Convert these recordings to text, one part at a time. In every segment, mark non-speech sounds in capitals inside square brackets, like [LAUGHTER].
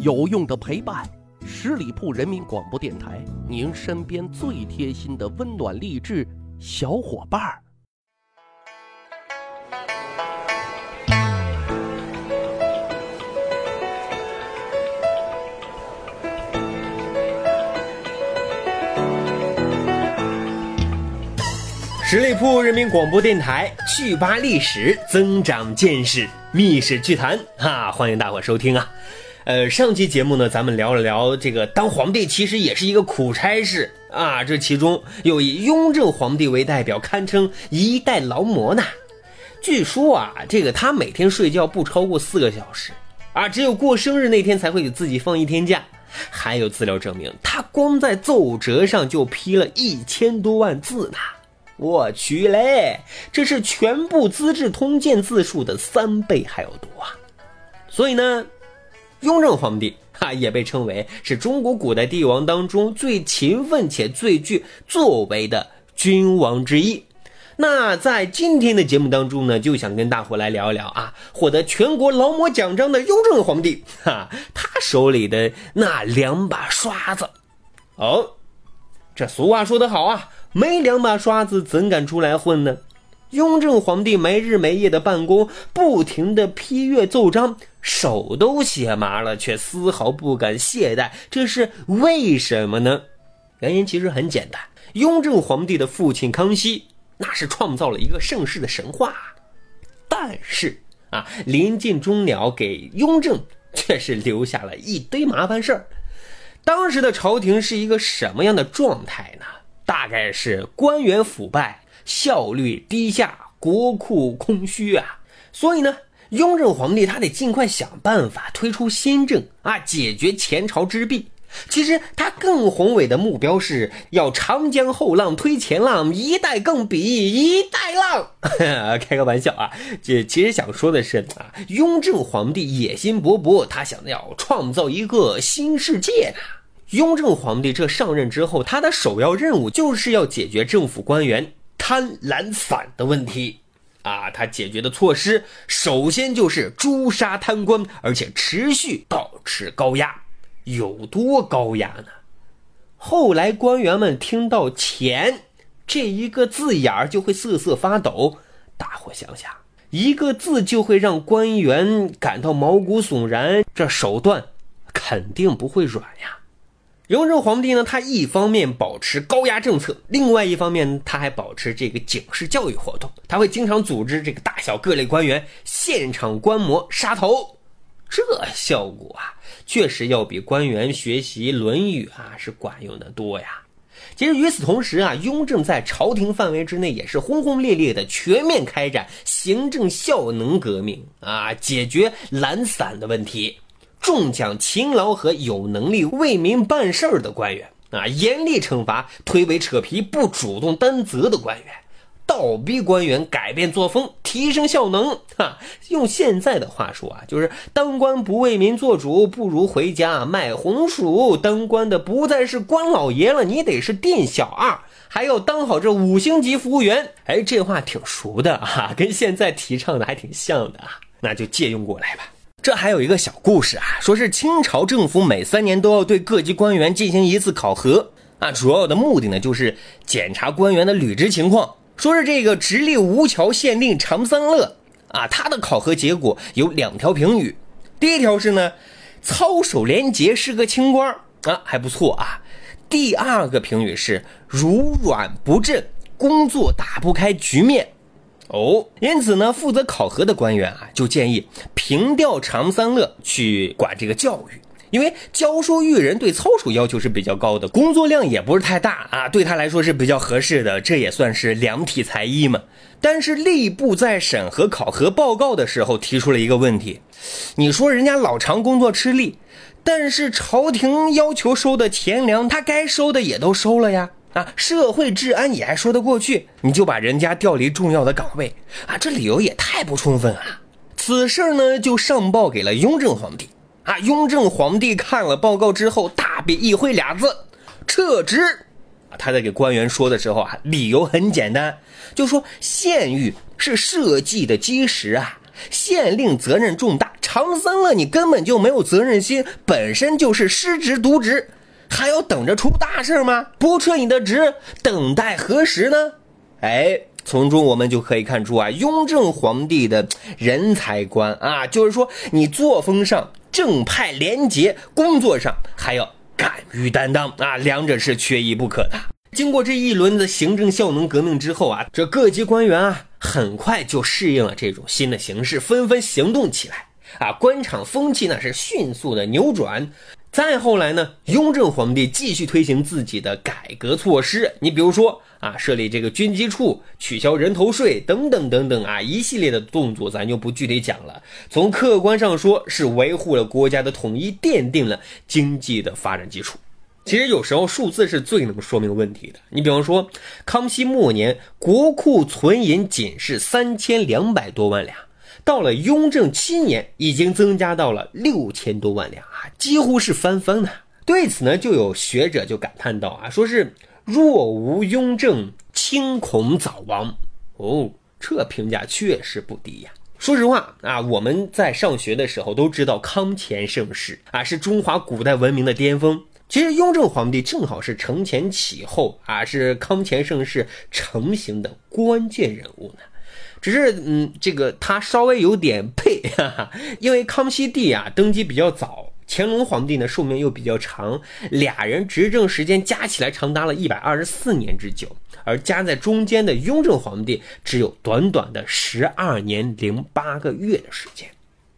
有用的陪伴，十里铺人民广播电台，您身边最贴心的温暖励志小伙伴儿。十里铺人民广播电台，趣吧历史，增长见识，密室趣谈，哈，欢迎大伙收听啊。呃，上期节目呢，咱们聊了聊这个当皇帝其实也是一个苦差事啊。这其中又以雍正皇帝为代表，堪称一代劳模呢。据说啊，这个他每天睡觉不超过四个小时啊，只有过生日那天才会给自己放一天假。还有资料证明，他光在奏折上就批了一千多万字呢。我去嘞，这是全部《资治通鉴》字数的三倍还要多啊！所以呢。雍正皇帝 [LAUGHS] 哈也被称为是中国古代帝王当中最勤奋且最具作为的君王之一。那在今天的节目当中呢，就想跟大伙来聊一聊啊，获得全国劳模奖章的雍正皇帝哈，他手里的那两把刷子。哦，这俗话说得好啊，没两把刷子怎敢出来混呢？雍正皇帝没日没夜的办公，不停的批阅奏章，手都写麻了，却丝毫不敢懈怠。这是为什么呢？原因其实很简单，雍正皇帝的父亲康熙那是创造了一个盛世的神话，但是啊，临近终了，给雍正却是留下了一堆麻烦事儿。当时的朝廷是一个什么样的状态呢？大概是官员腐败。效率低下，国库空虚啊！所以呢，雍正皇帝他得尽快想办法推出新政啊，解决前朝之弊。其实他更宏伟的目标是要长江后浪推前浪，一代更比一代浪。开个玩笑啊，这其实想说的是啊，雍正皇帝野心勃勃，他想要创造一个新世界呢。雍正皇帝这上任之后，他的首要任务就是要解决政府官员。贪懒散的问题，啊，他解决的措施首先就是诛杀贪官，而且持续保持高压，有多高压呢？后来官员们听到“钱”这一个字眼儿就会瑟瑟发抖。大伙想想，一个字就会让官员感到毛骨悚然，这手段肯定不会软呀。雍正皇帝呢，他一方面保持高压政策，另外一方面他还保持这个警示教育活动。他会经常组织这个大小各类官员现场观摩杀头，这效果啊，确实要比官员学习《论语》啊是管用的多呀。其实与此同时啊，雍正在朝廷范围之内也是轰轰烈烈的全面开展行政效能革命啊，解决懒散的问题。重奖勤劳和有能力为民办事儿的官员啊，严厉惩罚推诿扯皮不主动担责的官员，倒逼官员改变作风，提升效能。[LAUGHS] 哈，用现在的话说啊，就是当官不为民做主，不如回家卖红薯。当官的不再是官老爷了，你得是店小二，还要当好这五星级服务员。哎，这话挺熟的啊，跟现在提倡的还挺像的啊，那就借用过来吧。这还有一个小故事啊，说是清朝政府每三年都要对各级官员进行一次考核啊，主要的目的呢就是检查官员的履职情况。说是这个直隶吴桥县令常三乐啊，他的考核结果有两条评语，第一条是呢，操守廉洁，是个清官啊，还不错啊。第二个评语是如软不振，工作打不开局面。哦，因此呢，负责考核的官员啊，就建议平调常三乐去管这个教育，因为教书育人对操守要求是比较高的，工作量也不是太大啊，对他来说是比较合适的，这也算是量体裁衣嘛。但是吏部在审核考核报告的时候提出了一个问题，你说人家老常工作吃力，但是朝廷要求收的钱粮，他该收的也都收了呀。啊，社会治安也还说得过去，你就把人家调离重要的岗位啊，这理由也太不充分了。此事呢，就上报给了雍正皇帝。啊，雍正皇帝看了报告之后，大笔一挥俩字：撤职。他在给官员说的时候啊，理由很简单，就说县狱是社稷的基石啊，县令责任重大，长僧了，你根本就没有责任心，本身就是失职渎职，还要等着出大事吗？不撤你的职，等待何时呢？哎，从中我们就可以看出啊，雍正皇帝的人才观啊，就是说你作风上正派廉洁，工作上还要敢于担当啊，两者是缺一不可的。经过这一轮的行政效能革命之后啊，这各级官员啊，很快就适应了这种新的形势，纷纷行动起来啊，官场风气呢是迅速的扭转。再后来呢，雍正皇帝继续推行自己的改革措施，你比如说啊，设立这个军机处，取消人头税等等等等啊，一系列的动作咱就不具体讲了。从客观上说，是维护了国家的统一，奠定了经济的发展基础。其实有时候数字是最能说明问题的。你比方说，康熙末年国库存银仅是三千两百多万两，到了雍正七年已经增加到了六千多万两啊，几乎是翻番呢。对此呢，就有学者就感叹道啊，说是若无雍正，清恐早亡。哦，这评价确实不低呀。说实话啊，我们在上学的时候都知道康乾盛世啊，是中华古代文明的巅峰。其实雍正皇帝正好是承前启后啊，是康乾盛世成型的关键人物呢。只是嗯，这个他稍微有点配，哈哈，因为康熙帝啊登基比较早，乾隆皇帝呢寿命又比较长，俩人执政时间加起来长达了一百二十四年之久，而夹在中间的雍正皇帝只有短短的十二年零八个月的时间。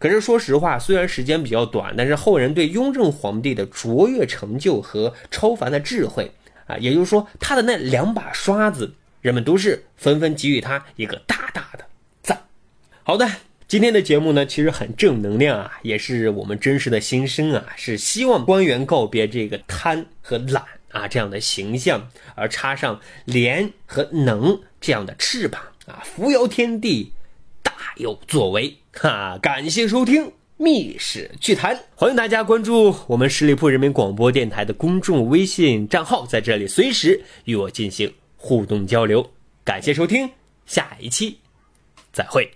可是说实话，虽然时间比较短，但是后人对雍正皇帝的卓越成就和超凡的智慧啊，也就是说他的那两把刷子，人们都是纷纷给予他一个大。好的，今天的节目呢，其实很正能量啊，也是我们真实的心声啊，是希望官员告别这个贪和懒啊这样的形象，而插上廉和能这样的翅膀啊，扶摇天地，大有作为。哈，感谢收听《密室趣谈》，欢迎大家关注我们十里铺人民广播电台的公众微信账号，在这里随时与我进行互动交流。感谢收听，下一期再会。